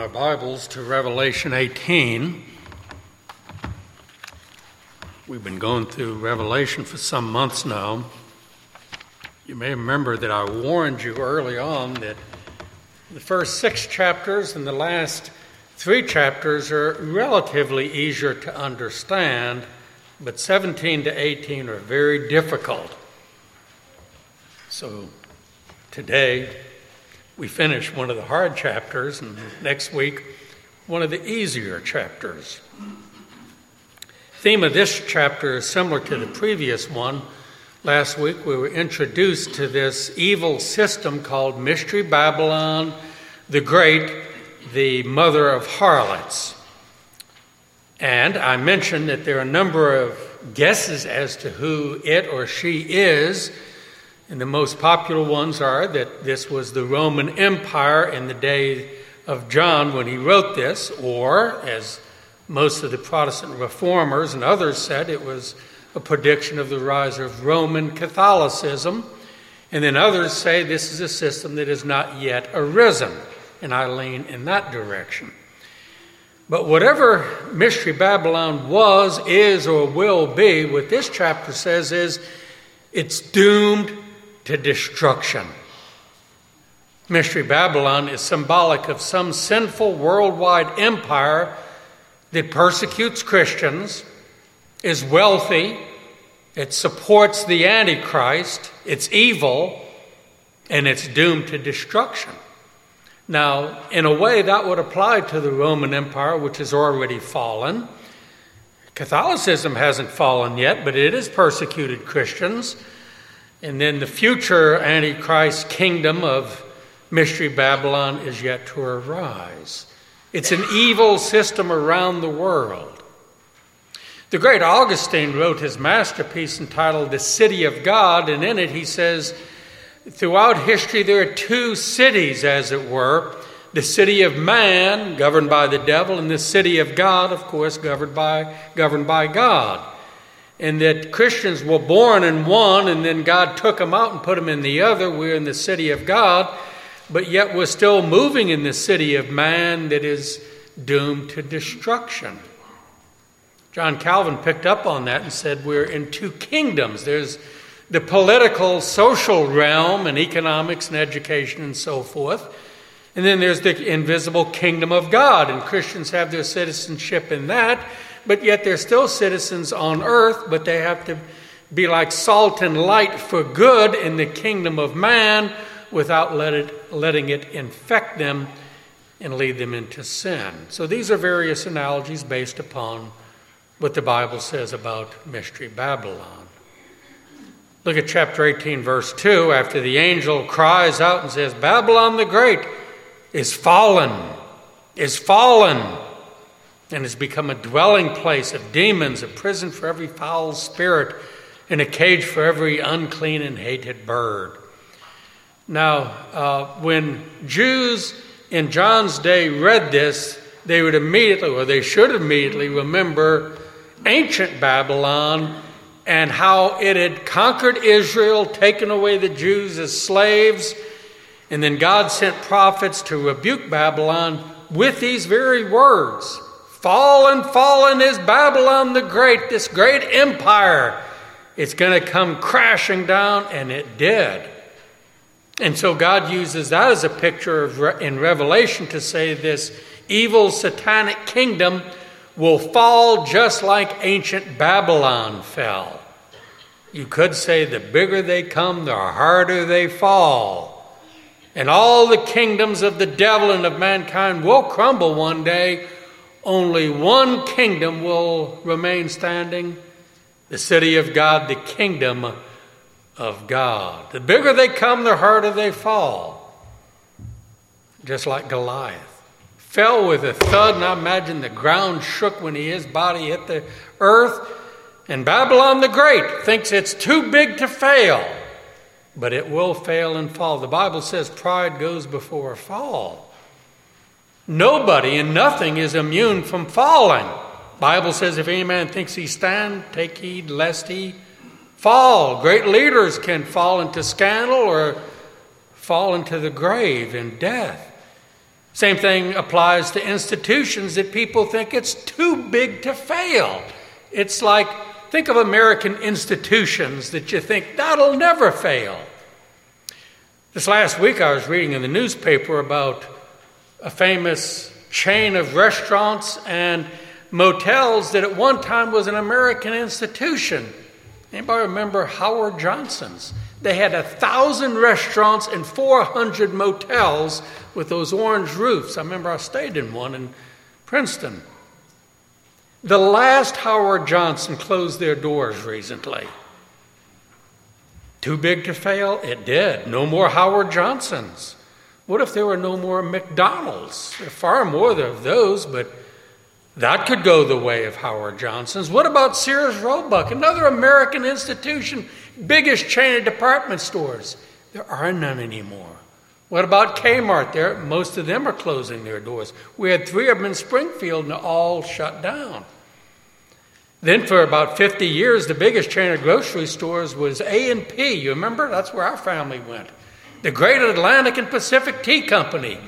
our Bibles to Revelation 18. We've been going through Revelation for some months now. You may remember that I warned you early on that the first six chapters and the last three chapters are relatively easier to understand, but 17 to 18 are very difficult. So today, we finish one of the hard chapters, and next week, one of the easier chapters. Theme of this chapter is similar to the previous one. Last week, we were introduced to this evil system called Mystery Babylon the Great, the mother of harlots. And I mentioned that there are a number of guesses as to who it or she is. And the most popular ones are that this was the Roman Empire in the day of John when he wrote this, or, as most of the Protestant reformers and others said, it was a prediction of the rise of Roman Catholicism. And then others say this is a system that has not yet arisen, and I lean in that direction. But whatever Mystery Babylon was, is, or will be, what this chapter says is it's doomed to destruction. Mystery Babylon is symbolic of some sinful worldwide empire that persecutes Christians, is wealthy, it supports the Antichrist, it's evil, and it's doomed to destruction. Now, in a way, that would apply to the Roman Empire, which has already fallen. Catholicism hasn't fallen yet, but it has persecuted Christians. And then the future Antichrist kingdom of Mystery Babylon is yet to arise. It's an evil system around the world. The great Augustine wrote his masterpiece entitled The City of God, and in it he says, Throughout history, there are two cities, as it were the city of man, governed by the devil, and the city of God, of course, governed by, governed by God and that Christians were born in one and then God took them out and put them in the other. We're in the city of God, but yet we're still moving in the city of man that is doomed to destruction. John Calvin picked up on that and said we're in two kingdoms. There's the political, social realm and economics and education and so forth. And then there's the invisible kingdom of God, and Christians have their citizenship in that but yet they're still citizens on earth, but they have to be like salt and light for good in the kingdom of man without let it, letting it infect them and lead them into sin. So these are various analogies based upon what the Bible says about Mystery Babylon. Look at chapter 18, verse 2. After the angel cries out and says, Babylon the Great is fallen, is fallen and has become a dwelling place of demons, a prison for every foul spirit, and a cage for every unclean and hated bird. Now, uh, when Jews in John's day read this, they would immediately, or they should immediately, remember ancient Babylon and how it had conquered Israel, taken away the Jews as slaves, and then God sent prophets to rebuke Babylon with these very words. Fallen, fallen is Babylon the Great, this great empire. It's going to come crashing down, and it did. And so God uses that as a picture of, in Revelation to say this evil satanic kingdom will fall just like ancient Babylon fell. You could say the bigger they come, the harder they fall. And all the kingdoms of the devil and of mankind will crumble one day only one kingdom will remain standing the city of God, the kingdom of God. The bigger they come, the harder they fall. Just like Goliath. Fell with a thud, and I imagine the ground shook when his body hit the earth. And Babylon the Great thinks it's too big to fail, but it will fail and fall. The Bible says pride goes before a fall. Nobody and nothing is immune from falling. Bible says if any man thinks he stand, take heed lest he fall. Great leaders can fall into scandal or fall into the grave in death. Same thing applies to institutions that people think it's too big to fail. It's like, think of American institutions that you think that'll never fail. This last week, I was reading in the newspaper about a famous chain of restaurants and motels that at one time was an American institution. Anybody remember Howard Johnson's? They had a thousand restaurants and 400 motels with those orange roofs. I remember I stayed in one in Princeton. The last Howard Johnson closed their doors recently. Too big to fail? It did. No more Howard Johnsons. What if there were no more McDonald's? There are far more of those, but that could go the way of Howard Johnson's. What about Sears Roebuck, another American institution, biggest chain of department stores? There are none anymore. What about Kmart? There, most of them are closing their doors. We had three of them in Springfield and they're all shut down. Then for about 50 years, the biggest chain of grocery stores was A&P. You remember? That's where our family went. The Great Atlantic and Pacific Tea Company.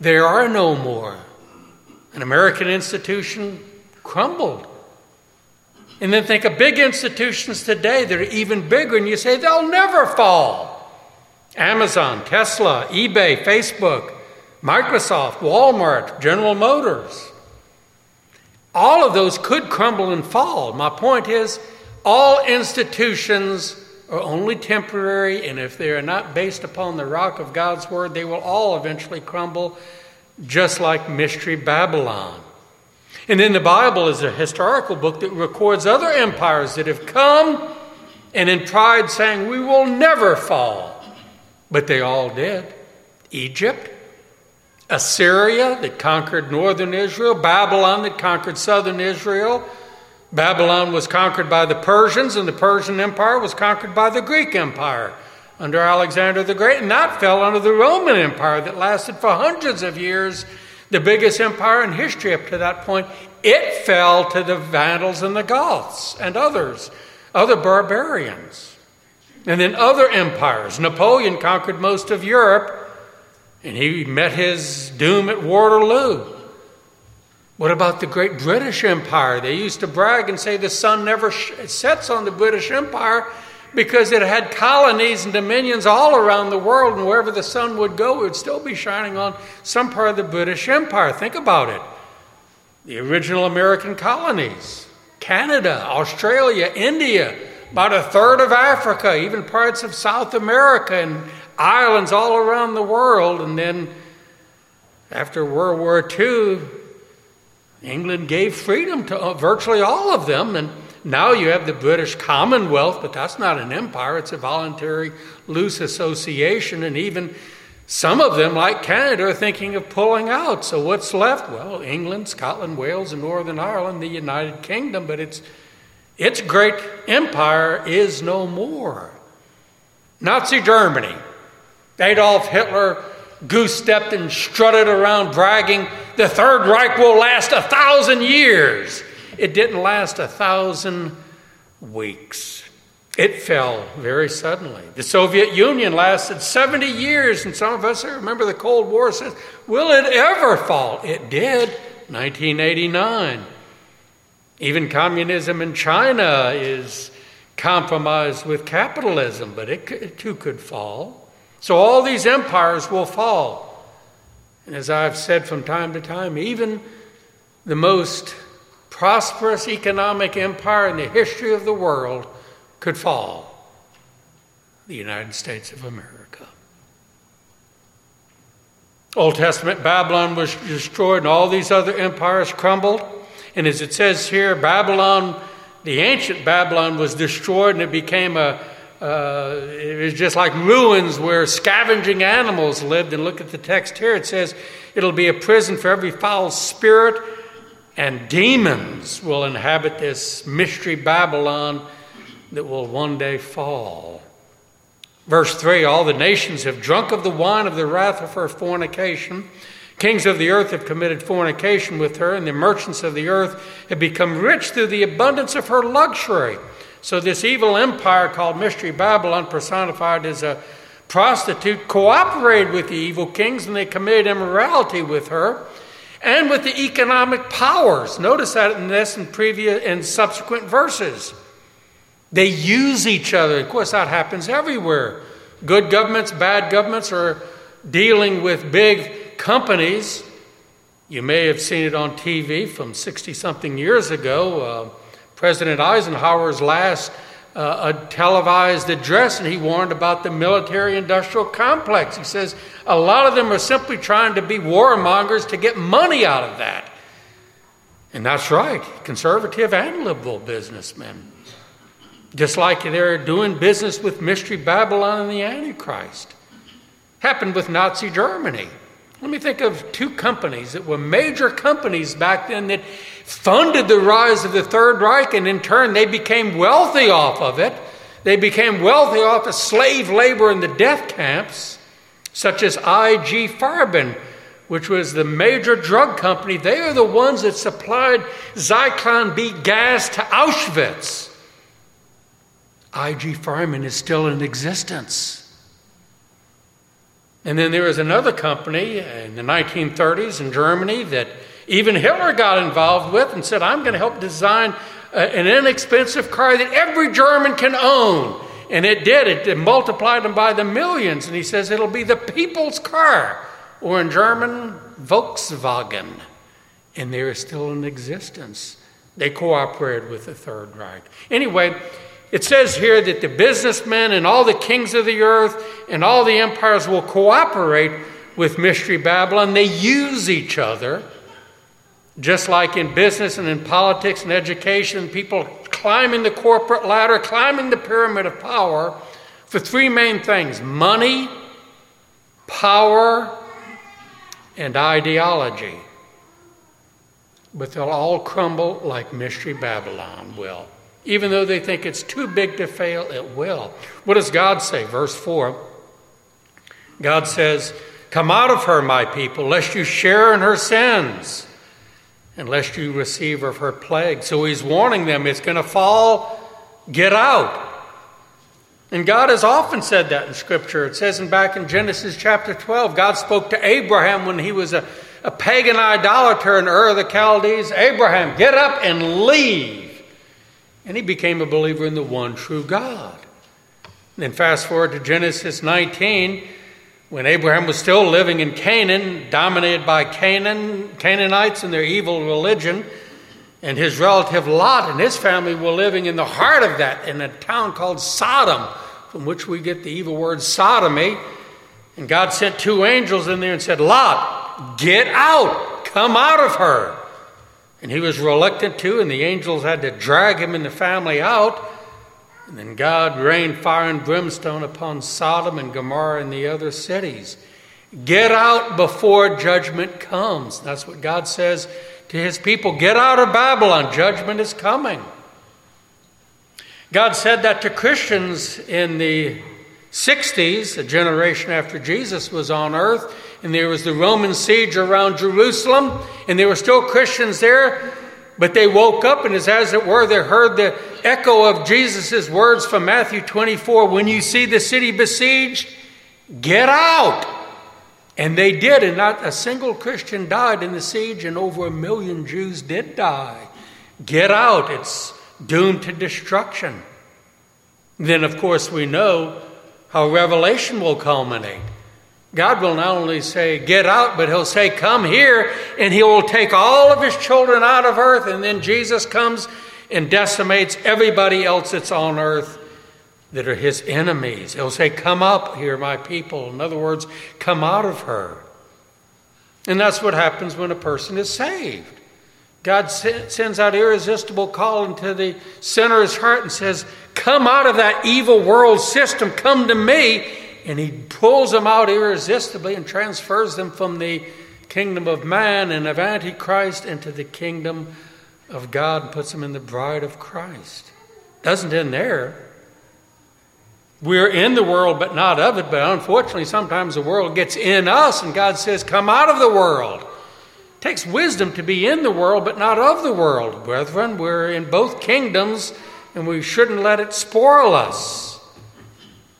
There are no more. An American institution crumbled. And then think of big institutions today that are even bigger, and you say they'll never fall. Amazon, Tesla, eBay, Facebook, Microsoft, Walmart, General Motors. All of those could crumble and fall. My point is, all institutions are only temporary, and if they are not based upon the rock of God's Word, they will all eventually crumble just like Mystery Babylon. And then the Bible is a historical book that records other empires that have come and in pride saying, We will never fall. But they all did. Egypt, Assyria that conquered northern Israel, Babylon that conquered southern Israel. Babylon was conquered by the Persians, and the Persian Empire was conquered by the Greek Empire under Alexander the Great, and that fell under the Roman Empire that lasted for hundreds of years, the biggest empire in history up to that point. It fell to the Vandals and the Goths and others, other barbarians. And then other empires. Napoleon conquered most of Europe, and he met his doom at Waterloo. What about the great British Empire? They used to brag and say the sun never sets on the British Empire because it had colonies and dominions all around the world, and wherever the sun would go, it would still be shining on some part of the British Empire. Think about it. The original American colonies, Canada, Australia, India, about a third of Africa, even parts of South America, and islands all around the world. And then after World War II, England gave freedom to uh, virtually all of them. And now you have the British Commonwealth, but that's not an empire, it's a voluntary loose association. And even some of them, like Canada, are thinking of pulling out. So what's left? Well, England, Scotland, Wales, and Northern Ireland, the United Kingdom, but its, its great empire is no more. Nazi Germany. Adolf Hitler goose stepped and strutted around bragging, the Third Reich will last a thousand years. It didn't last a thousand weeks. It fell very suddenly. The Soviet Union lasted 70 years, and some of us remember the Cold War says, Will it ever fall? It did, 1989. Even communism in China is compromised with capitalism, but it, it too could fall. So all these empires will fall. And as I've said from time to time, even the most prosperous economic empire in the history of the world could fall the United States of America. Old Testament Babylon was destroyed and all these other empires crumbled. And as it says here, Babylon, the ancient Babylon, was destroyed and it became a, uh, it was just like ruins where scavenging animals lived. And look at the text here. It says it'll be a prison for every foul spirit and demons will inhabit this mystery Babylon that will one day fall. Verse 3 All the nations have drunk of the wine of the wrath of her fornication. Kings of the earth have committed fornication with her, and the merchants of the earth have become rich through the abundance of her luxury. So, this evil empire called Mystery Babylon, personified as a prostitute cooperated with the evil kings and they committed immorality with her and with the economic powers. Notice that in this and previous and subsequent verses. They use each other. Of course, that happens everywhere. Good governments, bad governments are dealing with big companies. You may have seen it on TV from 60 something years ago. Uh, President Eisenhower's last uh, a televised address and he warned about the military industrial complex. He says a lot of them are simply trying to be warmongers to get money out of that. And that's right, conservative and liberal businessmen. Just like they're doing business with Mystery Babylon and the Antichrist. Happened with Nazi Germany. Let me think of two companies that were major companies back then that funded the rise of the Third Reich, and in turn, they became wealthy off of it. They became wealthy off of slave labor in the death camps, such as IG Farben, which was the major drug company. They are the ones that supplied Zyklon B gas to Auschwitz. IG Farben is still in existence. And then there was another company in the 1930s in Germany that even Hitler got involved with and said, I'm going to help design uh, an inexpensive car that every German can own. And it did. It multiplied them by the millions. And he says it'll be the people's car, or in German, Volkswagen. And they still in existence. They cooperated with the Third Reich. Anyway, it says here that the businessmen and all the kings of the earth and all the empires will cooperate with Mystery Babylon. They use each other, just like in business and in politics and education, people climbing the corporate ladder, climbing the pyramid of power for three main things money, power, and ideology. But they'll all crumble like Mystery Babylon will. Even though they think it's too big to fail, it will. What does God say? Verse 4 God says, Come out of her, my people, lest you share in her sins, and lest you receive of her plague. So he's warning them it's going to fall. Get out. And God has often said that in Scripture. It says in back in Genesis chapter 12, God spoke to Abraham when he was a, a pagan idolater in Ur of the Chaldees Abraham, get up and leave. And he became a believer in the one true God. And then fast forward to Genesis 19, when Abraham was still living in Canaan, dominated by Canaan, Canaanites and their evil religion, and his relative Lot and his family were living in the heart of that in a town called Sodom, from which we get the evil word sodomy. And God sent two angels in there and said, Lot, get out, come out of her. And he was reluctant to, and the angels had to drag him and the family out. And then God rained fire and brimstone upon Sodom and Gomorrah and the other cities. Get out before judgment comes. That's what God says to his people. Get out of Babylon. Judgment is coming. God said that to Christians in the 60s, a generation after Jesus was on earth and there was the Roman siege around Jerusalem, and there were still Christians there, but they woke up, and as it were, they heard the echo of Jesus' words from Matthew 24 When you see the city besieged, get out. And they did, and not a single Christian died in the siege, and over a million Jews did die. Get out, it's doomed to destruction. Then, of course, we know how Revelation will culminate. God will not only say, Get out, but He'll say, Come here, and He will take all of His children out of earth. And then Jesus comes and decimates everybody else that's on earth that are His enemies. He'll say, Come up here, my people. In other words, come out of her. And that's what happens when a person is saved. God sends out irresistible call into the sinner's heart and says, Come out of that evil world system, come to me and he pulls them out irresistibly and transfers them from the kingdom of man and of Antichrist into the kingdom of God and puts them in the bride of Christ. Doesn't end there. We're in the world, but not of it. But unfortunately, sometimes the world gets in us, and God says, Come out of the world. It takes wisdom to be in the world, but not of the world. Brethren, we're in both kingdoms, and we shouldn't let it spoil us.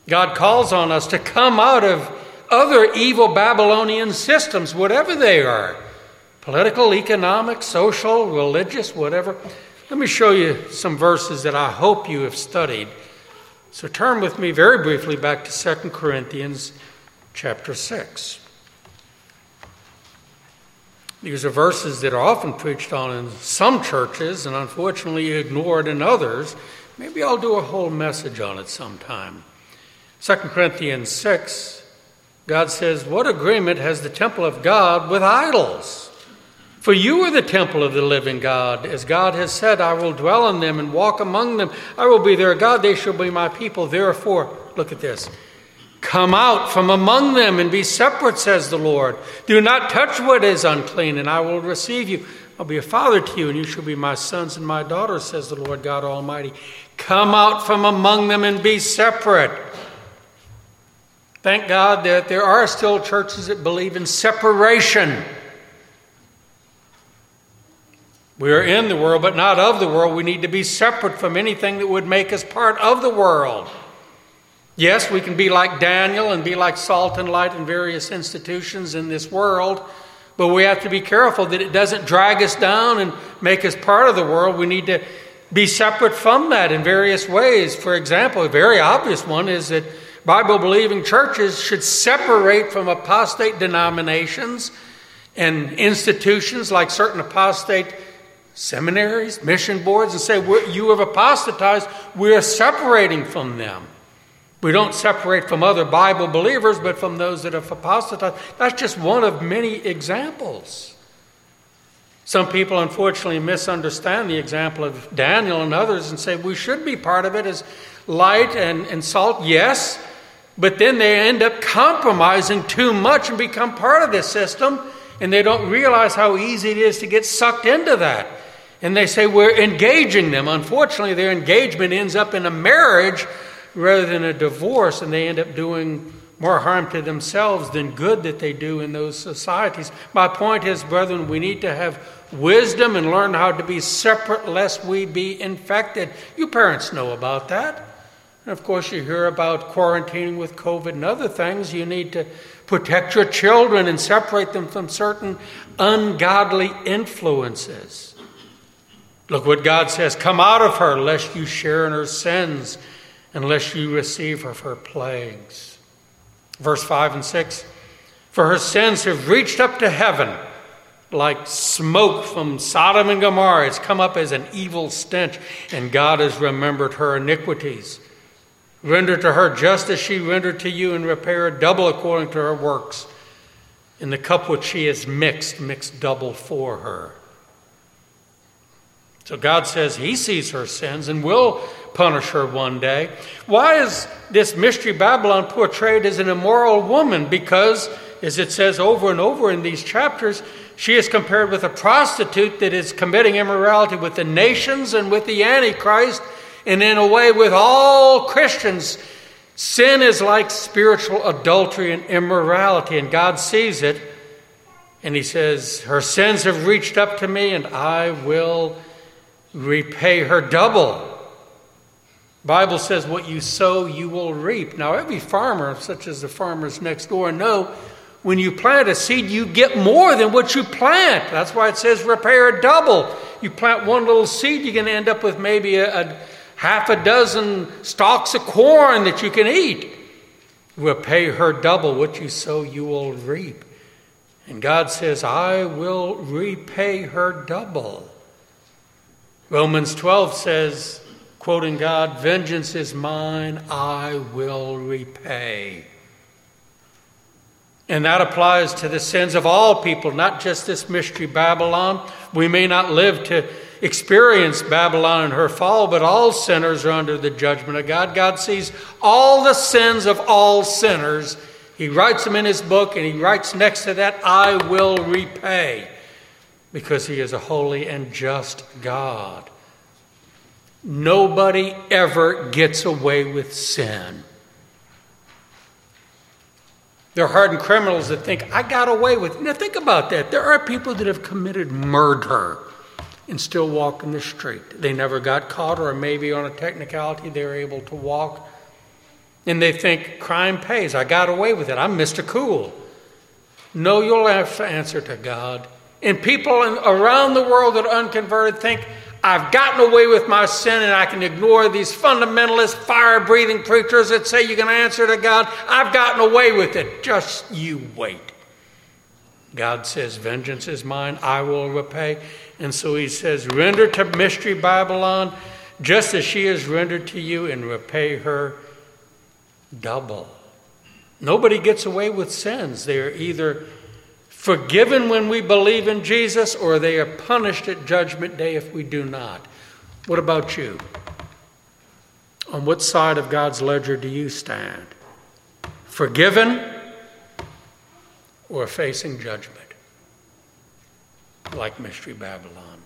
God calls on us to come out of other evil Babylonian systems, whatever they are political, economic, social, religious, whatever. Let me show you some verses that I hope you have studied. So turn with me very briefly back to 2 Corinthians chapter 6. These are verses that are often preached on in some churches and unfortunately ignored in others. Maybe I'll do a whole message on it sometime. 2 Corinthians 6, God says, What agreement has the temple of God with idols? For you are the temple of the living God. As God has said, I will dwell in them and walk among them. I will be their God, they shall be my people. Therefore, look at this. Come out from among them and be separate, says the Lord. Do not touch what is unclean, and I will receive you. I'll be a father to you, and you shall be my sons and my daughters, says the Lord God Almighty. Come out from among them and be separate. Thank God that there are still churches that believe in separation. We are in the world, but not of the world. We need to be separate from anything that would make us part of the world. Yes, we can be like Daniel and be like salt and light in various institutions in this world, but we have to be careful that it doesn't drag us down and make us part of the world. We need to be separate from that in various ways. For example, a very obvious one is that Bible believing churches should separate from apostate denominations and institutions like certain apostate seminaries, mission boards, and say, You have apostatized, we're separating from them. We don't separate from other Bible believers, but from those that have apostatized. That's just one of many examples. Some people unfortunately misunderstand the example of Daniel and others and say we should be part of it as light and, and salt, yes, but then they end up compromising too much and become part of this system, and they don't realize how easy it is to get sucked into that. And they say we're engaging them. Unfortunately, their engagement ends up in a marriage rather than a divorce, and they end up doing more harm to themselves than good that they do in those societies. My point is, brethren, we need to have wisdom and learn how to be separate lest we be infected. You parents know about that. And of course, you hear about quarantining with COVID and other things. You need to protect your children and separate them from certain ungodly influences. Look what God says Come out of her, lest you share in her sins unless you receive of her plagues. Verse 5 and 6 For her sins have reached up to heaven like smoke from Sodom and Gomorrah. It's come up as an evil stench, and God has remembered her iniquities. Render to her just as she rendered to you, and repair double according to her works. In the cup which she has mixed, mixed double for her. So God says He sees her sins and will punish her one day. Why is this mystery Babylon portrayed as an immoral woman? Because, as it says over and over in these chapters, she is compared with a prostitute that is committing immorality with the nations and with the Antichrist, and in a way with all Christians. Sin is like spiritual adultery and immorality, and God sees it. And He says, Her sins have reached up to me, and I will repay her double. Bible says what you sow you will reap. Now every farmer, such as the farmers next door, know when you plant a seed you get more than what you plant. That's why it says repair double. You plant one little seed, you're going to end up with maybe a, a half a dozen stalks of corn that you can eat. will pay her double. What you sow you will reap. And God says, I will repay her double. Romans 12 says, quoting God, Vengeance is mine, I will repay. And that applies to the sins of all people, not just this mystery Babylon. We may not live to experience Babylon and her fall, but all sinners are under the judgment of God. God sees all the sins of all sinners. He writes them in his book, and he writes next to that, I will repay because he is a holy and just God. Nobody ever gets away with sin. There are hardened criminals that think, I got away with it. Now, think about that. There are people that have committed murder and still walk in the street. They never got caught, or maybe on a technicality, they were able to walk. And they think crime pays. I got away with it. I'm Mr. Cool. No, you'll have to answer to God. And people in, around the world that are unconverted think, I've gotten away with my sin and I can ignore these fundamentalist, fire breathing preachers that say you can answer to God. I've gotten away with it. Just you wait. God says, Vengeance is mine, I will repay. And so he says, Render to Mystery Babylon just as she is rendered to you, and repay her double. Nobody gets away with sins. They are either forgiven when we believe in Jesus, or they are punished at Judgment Day if we do not. What about you? On what side of God's ledger do you stand? Forgiven or facing judgment? Like Mystery Babylon.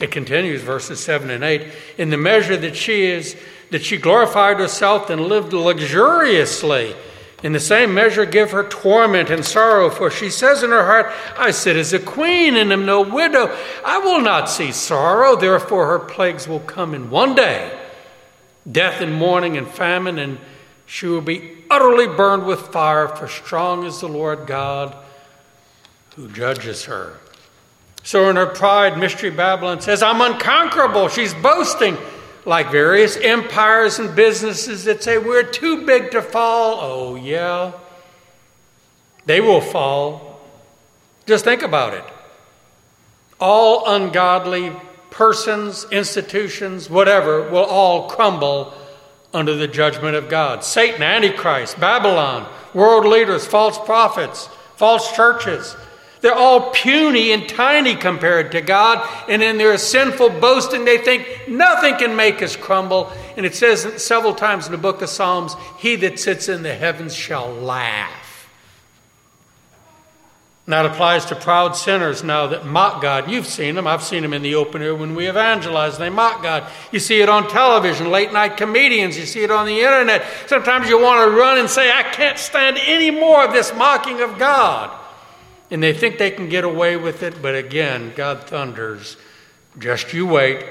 It continues, verses 7 and 8. In the measure that she is, that she glorified herself and lived luxuriously in the same measure, give her torment and sorrow, for she says in her heart, I sit as a queen and am no widow. I will not see sorrow, therefore her plagues will come in one day death and mourning and famine, and she will be utterly burned with fire, for strong is the Lord God who judges her. So, in her pride, Mystery Babylon says, I'm unconquerable. She's boasting like various empires and businesses that say we're too big to fall. Oh, yeah. They will fall. Just think about it. All ungodly persons, institutions, whatever, will all crumble under the judgment of God. Satan, Antichrist, Babylon, world leaders, false prophets, false churches, they're all puny and tiny compared to God, and in their sinful boasting, they think nothing can make us crumble. And it says several times in the book of Psalms, He that sits in the heavens shall laugh. That applies to proud sinners now that mock God. You've seen them. I've seen them in the open air when we evangelize. They mock God. You see it on television, late night comedians. You see it on the internet. Sometimes you want to run and say, I can't stand any more of this mocking of God and they think they can get away with it, but again, God thunders, just you wait.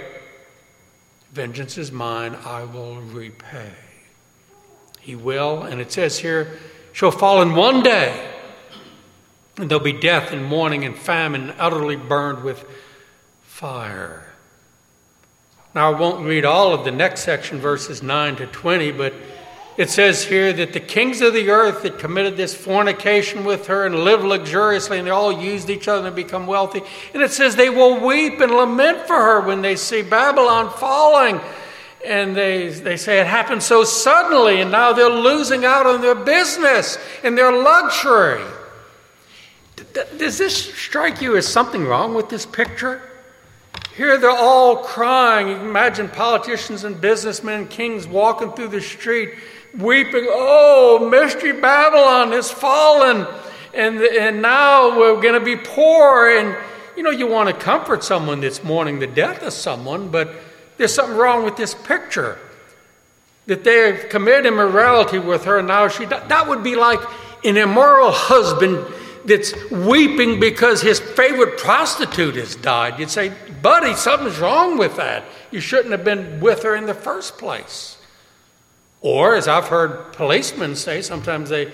Vengeance is mine, I will repay. He will, and it says here, shall fall in one day, and there'll be death and mourning and famine, utterly burned with fire. Now, I won't read all of the next section, verses 9 to 20, but it says here that the kings of the earth that committed this fornication with her and lived luxuriously and they all used each other and become wealthy. And it says they will weep and lament for her when they see Babylon falling. And they, they say it happened so suddenly and now they're losing out on their business and their luxury. Does this strike you as something wrong with this picture? Here they're all crying. You can imagine politicians and businessmen, kings walking through the street weeping, Oh, Mystery Babylon has fallen, and, and now we're going to be poor. And you know, you want to comfort someone that's mourning the death of someone, but there's something wrong with this picture. That they have committed immorality with her, and now she that would be like an immoral husband that's weeping because his favorite prostitute has died. You'd say, buddy, something's wrong with that. You shouldn't have been with her in the first place. Or, as I've heard policemen say, sometimes they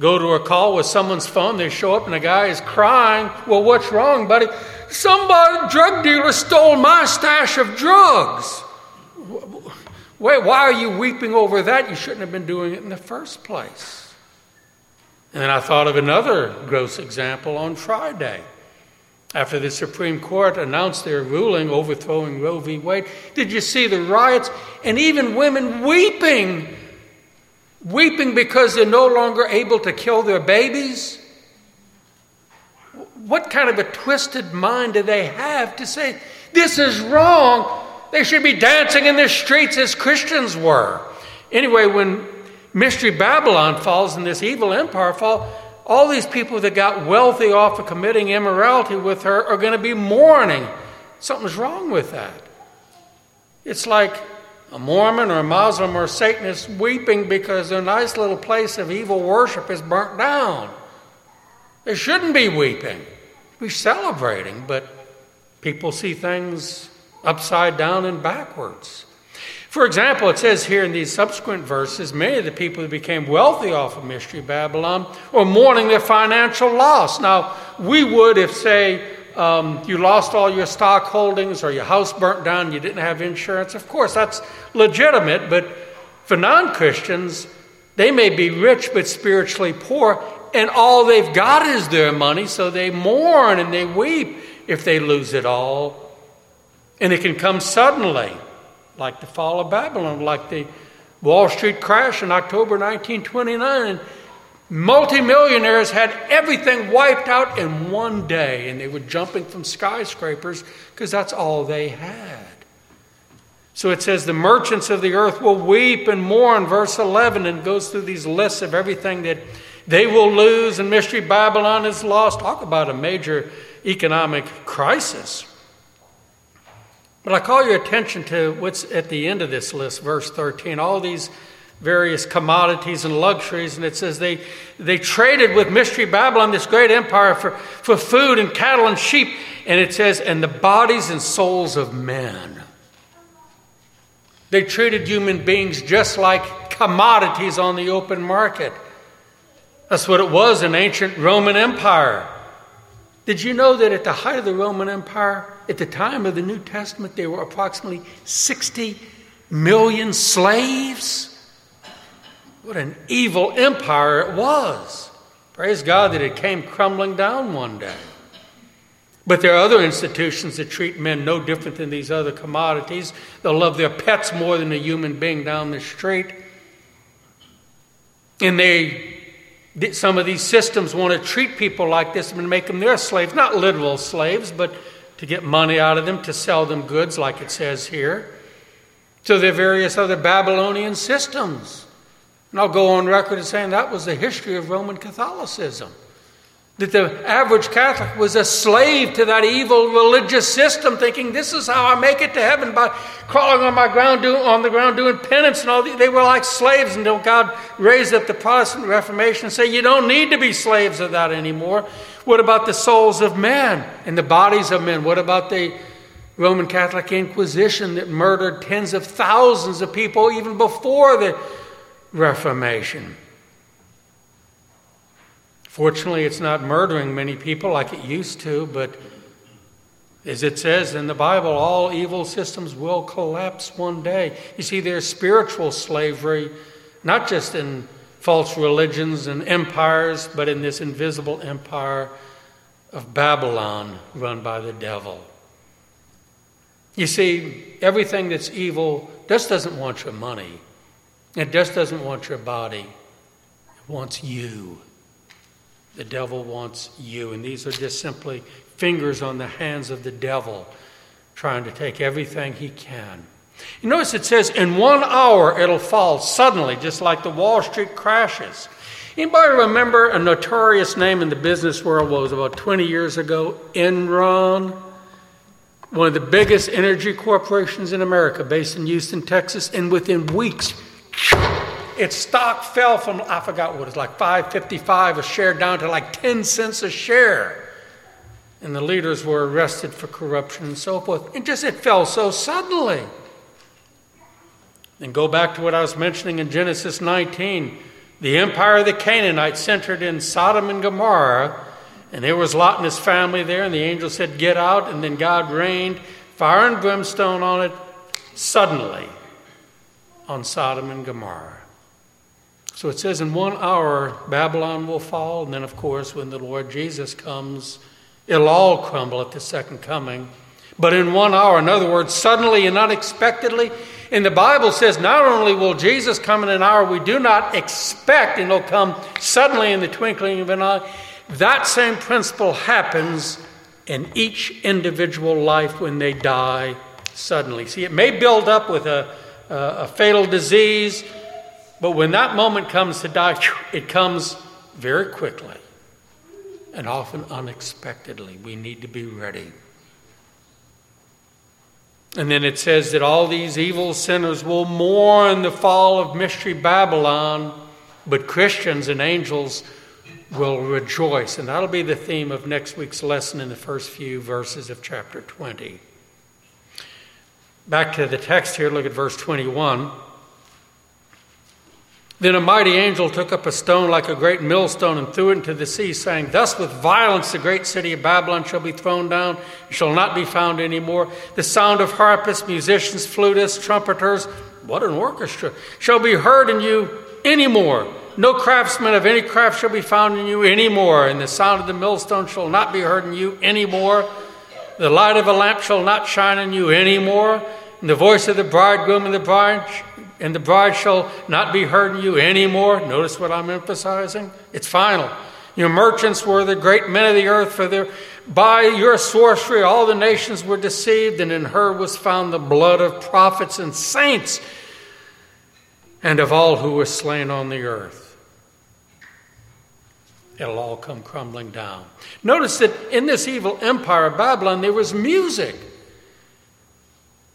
go to a call with someone's phone, they show up and the guy is crying. Well, what's wrong, buddy? Somebody, drug dealer, stole my stash of drugs. Wait, why are you weeping over that? You shouldn't have been doing it in the first place. And then I thought of another gross example on Friday. After the Supreme Court announced their ruling overthrowing Roe v. Wade, did you see the riots? And even women weeping, weeping because they're no longer able to kill their babies? What kind of a twisted mind do they have to say, this is wrong? They should be dancing in the streets as Christians were. Anyway, when Mystery Babylon falls and this evil empire falls, all these people that got wealthy off of committing immorality with her are going to be mourning. Something's wrong with that. It's like a Mormon or a Muslim or a Satanist weeping because their nice little place of evil worship is burnt down. They shouldn't be weeping, be celebrating, but people see things upside down and backwards. For example, it says here in these subsequent verses many of the people who became wealthy off of Mystery Babylon were mourning their financial loss. Now, we would if, say, um, you lost all your stock holdings or your house burnt down, you didn't have insurance. Of course, that's legitimate, but for non Christians, they may be rich but spiritually poor, and all they've got is their money, so they mourn and they weep if they lose it all. And it can come suddenly like the fall of Babylon, like the Wall Street crash in October 1929. Multimillionaires had everything wiped out in one day, and they were jumping from skyscrapers because that's all they had. So it says, The merchants of the earth will weep and mourn, verse 11, and goes through these lists of everything that they will lose, and Mystery Babylon is lost. Talk about a major economic crisis. But I call your attention to what's at the end of this list, verse 13. All these various commodities and luxuries, and it says they, they traded with Mystery Babylon, this great empire, for, for food and cattle and sheep. And it says, and the bodies and souls of men. They treated human beings just like commodities on the open market. That's what it was in ancient Roman Empire. Did you know that at the height of the Roman Empire, at the time of the New Testament, there were approximately 60 million slaves? What an evil empire it was. Praise God that it came crumbling down one day. But there are other institutions that treat men no different than these other commodities. They'll love their pets more than a human being down the street. And they some of these systems want to treat people like this and make them their slaves, not literal slaves, but to get money out of them, to sell them goods, like it says here. to there are various other Babylonian systems. And I'll go on record as saying that was the history of Roman Catholicism that the average Catholic was a slave to that evil religious system, thinking this is how I make it to heaven by crawling on my ground, on the ground, doing penance and all. They were like slaves until God raised up the Protestant Reformation and say you don't need to be slaves of that anymore. What about the souls of men and the bodies of men? What about the Roman Catholic Inquisition that murdered tens of thousands of people even before the Reformation? Fortunately, it's not murdering many people like it used to, but as it says in the Bible, all evil systems will collapse one day. You see, there's spiritual slavery, not just in false religions and empires, but in this invisible empire of Babylon run by the devil. You see, everything that's evil just doesn't want your money, it just doesn't want your body, it wants you. The devil wants you. And these are just simply fingers on the hands of the devil trying to take everything he can. You notice it says, in one hour it'll fall suddenly, just like the Wall Street crashes. Anybody remember a notorious name in the business world was about 20 years ago? Enron. One of the biggest energy corporations in America, based in Houston, Texas, and within weeks, its stock fell from, I forgot what it was, like 555 a share down to like 10 cents a share. And the leaders were arrested for corruption and so forth. It just, it fell so suddenly. And go back to what I was mentioning in Genesis 19. The empire of the Canaanites centered in Sodom and Gomorrah. And there was Lot and his family there, and the angel said, Get out. And then God rained fire and brimstone on it suddenly on Sodom and Gomorrah. So it says, in one hour, Babylon will fall. And then, of course, when the Lord Jesus comes, it'll all crumble at the second coming. But in one hour, in other words, suddenly and unexpectedly, and the Bible says not only will Jesus come in an hour we do not expect, and he'll come suddenly in the twinkling of an eye, that same principle happens in each individual life when they die suddenly. See, it may build up with a, a, a fatal disease but when that moment comes to die, it comes very quickly and often unexpectedly. We need to be ready. And then it says that all these evil sinners will mourn the fall of Mystery Babylon, but Christians and angels will rejoice. And that'll be the theme of next week's lesson in the first few verses of chapter 20. Back to the text here, look at verse 21. Then a mighty angel took up a stone like a great millstone and threw it into the sea, saying, Thus with violence the great city of Babylon shall be thrown down, and shall not be found any more. The sound of harpists, musicians, flutists, trumpeters, what an orchestra, shall be heard in you any more. No craftsman of any craft shall be found in you any more, and the sound of the millstone shall not be heard in you any more. The light of a lamp shall not shine in you any more, and the voice of the bridegroom and the bride and the bride shall not be in you anymore. Notice what I'm emphasizing? It's final. Your merchants were the great men of the earth, for their, by your sorcery all the nations were deceived, and in her was found the blood of prophets and saints, and of all who were slain on the earth. It'll all come crumbling down. Notice that in this evil empire of Babylon, there was music.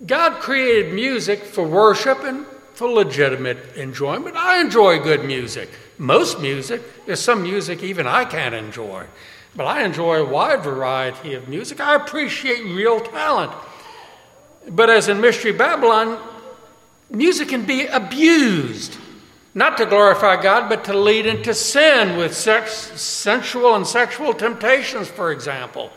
God created music for worship and for legitimate enjoyment. I enjoy good music. Most music, there's some music even I can't enjoy, but I enjoy a wide variety of music. I appreciate real talent. But as in Mystery Babylon, music can be abused, not to glorify God, but to lead into sin with sex, sensual and sexual temptations, for example.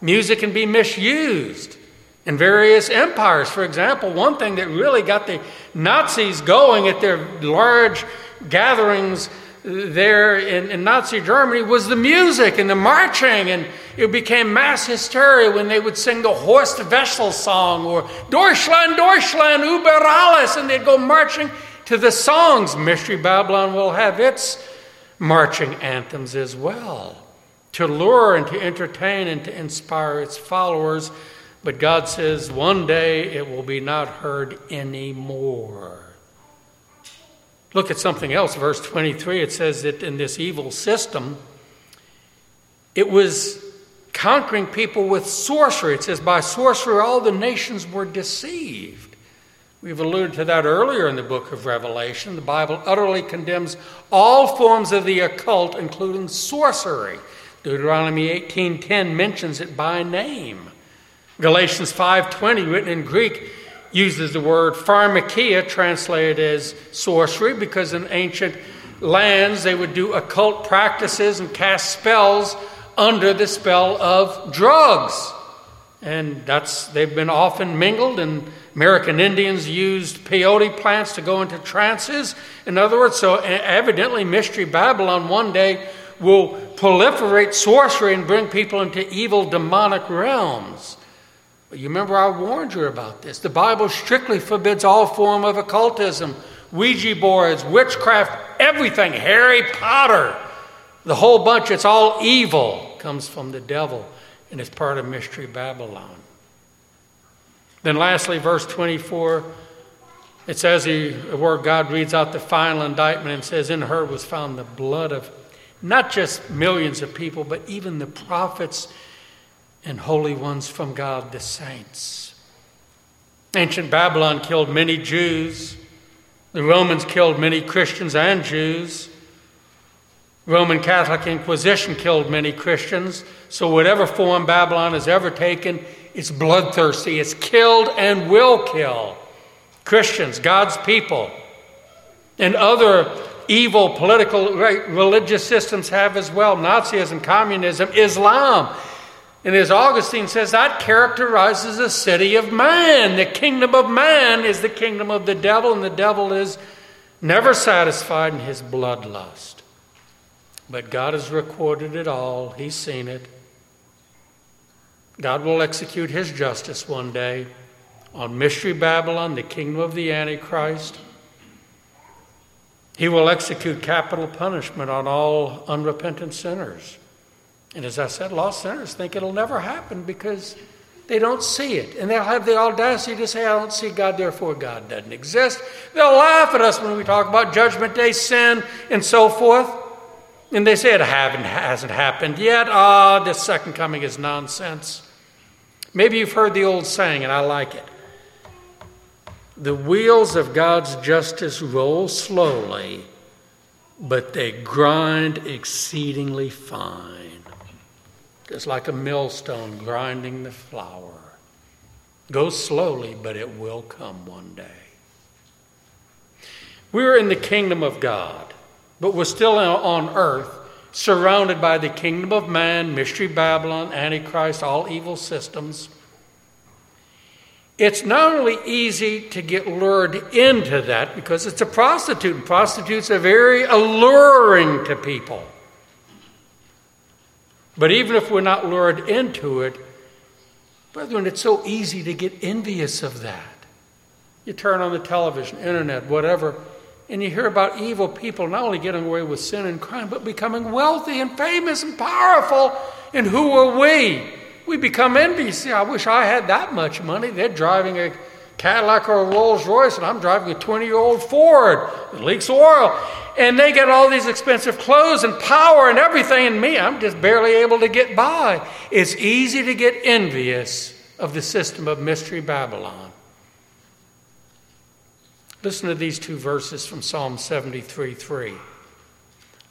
Music can be misused in various empires. For example, one thing that really got the Nazis going at their large gatherings there in, in, Nazi Germany was the music and the marching, and it became mass hysteria when they would sing the Horst Wessel song or Deutschland, Deutschland, über alles, and they'd go marching to the songs. Mystery Babylon will have its marching anthems as well to lure and to entertain and to inspire its followers but God says one day it will be not heard anymore. Look at something else, verse 23. It says that in this evil system, it was conquering people with sorcery. It says, by sorcery, all the nations were deceived. We've alluded to that earlier in the book of Revelation. The Bible utterly condemns all forms of the occult, including sorcery. Deuteronomy 18:10 mentions it by name. Galatians 5:20 written in Greek uses the word pharmakeia translated as sorcery because in ancient lands they would do occult practices and cast spells under the spell of drugs. And that's they've been often mingled and American Indians used peyote plants to go into trances. In other words, so eh, evidently Mystery Babylon one day will proliferate sorcery and bring people into evil demonic realms. But you remember I warned you about this. The Bible strictly forbids all form of occultism, Ouija boards, witchcraft, everything. Harry Potter, the whole bunch. It's all evil. Comes from the devil, and it's part of mystery Babylon. Then, lastly, verse 24. It says where God reads out the final indictment and says, In her was found the blood of not just millions of people, but even the prophets and holy ones from God, the saints. Ancient Babylon killed many Jews. The Romans killed many Christians and Jews. Roman Catholic Inquisition killed many Christians. So, whatever form Babylon has ever taken, it's bloodthirsty. It's killed and will kill Christians, God's people, and other evil political religious systems have as well Nazism, communism, Islam. And as Augustine says, that characterizes a city of man. The kingdom of man is the kingdom of the devil, and the devil is never satisfied in his bloodlust. But God has recorded it all, He's seen it. God will execute His justice one day on Mystery Babylon, the kingdom of the Antichrist. He will execute capital punishment on all unrepentant sinners. And as I said, lost sinners think it'll never happen because they don't see it. And they'll have the audacity to say, I don't see God, therefore God doesn't exist. They'll laugh at us when we talk about judgment day sin and so forth. And they say it hasn't happened yet. Ah, oh, the second coming is nonsense. Maybe you've heard the old saying, and I like it. The wheels of God's justice roll slowly, but they grind exceedingly fine. It's like a millstone grinding the flour. Go slowly, but it will come one day. We're in the kingdom of God, but we're still on earth, surrounded by the kingdom of man, Mystery Babylon, Antichrist, all evil systems. It's not only easy to get lured into that because it's a prostitute, and prostitutes are very alluring to people. But even if we're not lured into it, brethren, it's so easy to get envious of that. You turn on the television, internet, whatever, and you hear about evil people not only getting away with sin and crime, but becoming wealthy and famous and powerful. And who are we? We become envious. I wish I had that much money. They're driving a Cadillac or a Rolls Royce, and I'm driving a 20 year old Ford that leaks oil. And they get all these expensive clothes and power and everything, and me, I'm just barely able to get by. It's easy to get envious of the system of Mystery Babylon. Listen to these two verses from Psalm 73 3.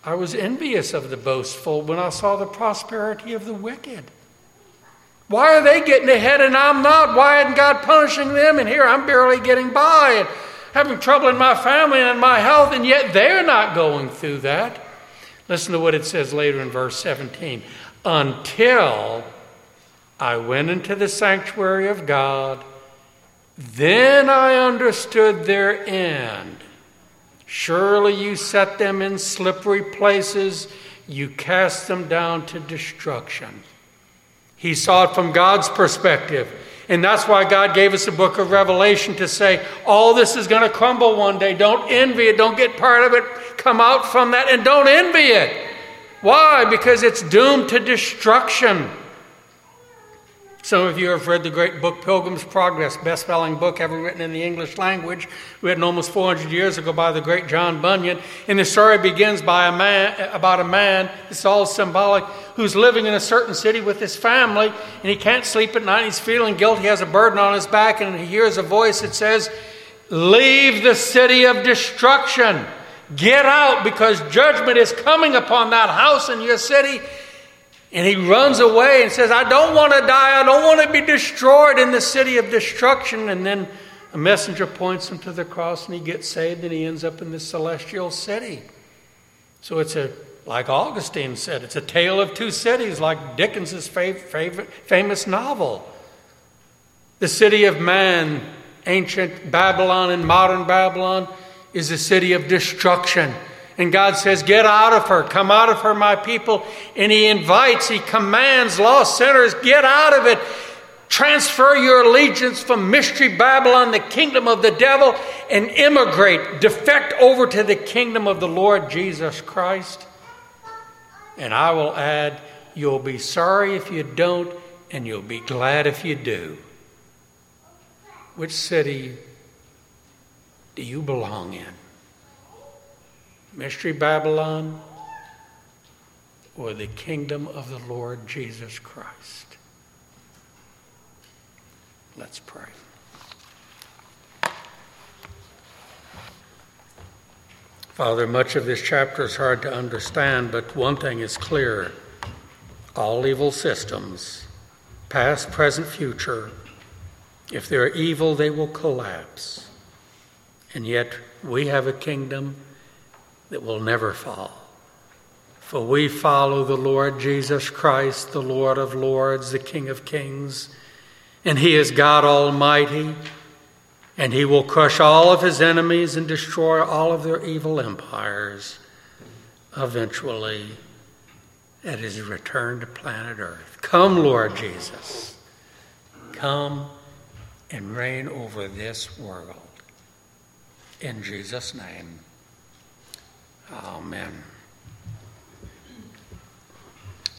I was envious of the boastful when I saw the prosperity of the wicked. Why are they getting ahead and I'm not? Why isn't God punishing them? And here I'm barely getting by and having trouble in my family and in my health, and yet they're not going through that. Listen to what it says later in verse 17. Until I went into the sanctuary of God then I understood their end. Surely you set them in slippery places, you cast them down to destruction. He saw it from God's perspective. And that's why God gave us the book of Revelation to say, all this is going to crumble one day. Don't envy it. Don't get part of it. Come out from that and don't envy it. Why? Because it's doomed to destruction. Some of you have read the great book Pilgrim's Progress, best selling book ever written in the English language, written almost 400 years ago by the great John Bunyan. And the story begins by a man, about a man, it's all symbolic, who's living in a certain city with his family, and he can't sleep at night. He's feeling guilty, he has a burden on his back, and he hears a voice that says, Leave the city of destruction. Get out because judgment is coming upon that house in your city and he runs away and says, I don't want to die. I don't want to be destroyed in the city of destruction. And then a messenger points him to the cross and he gets saved and he ends up in the celestial city. So it's a, like Augustine said, it's a tale of two cities, like Dickens's favorite, famous novel. The city of man, ancient Babylon and modern Babylon, is a city of destruction. And God says, Get out of her, come out of her, my people. And He invites, He commands lost sinners, get out of it. Transfer your allegiance from Mystery Babylon, the kingdom of the devil, and immigrate, defect over to the kingdom of the Lord Jesus Christ. And I will add, you'll be sorry if you don't, and you'll be glad if you do. Which city do you belong in? Mystery Babylon, or the kingdom of the Lord Jesus Christ. Let's pray. Father, much of this chapter is hard to understand, but one thing is clear all evil systems, past, present, future, if they're evil, they will collapse. And yet, we have a kingdom that will never fall. For we follow the Lord Jesus Christ, the Lord of Lords, the King of Kings, and He is God Almighty, and He will crush all of His enemies and destroy all of their evil empires eventually at His return to planet Earth. Come, Lord Jesus. Come and reign over this world. In Jesus' name. Oh, Amen.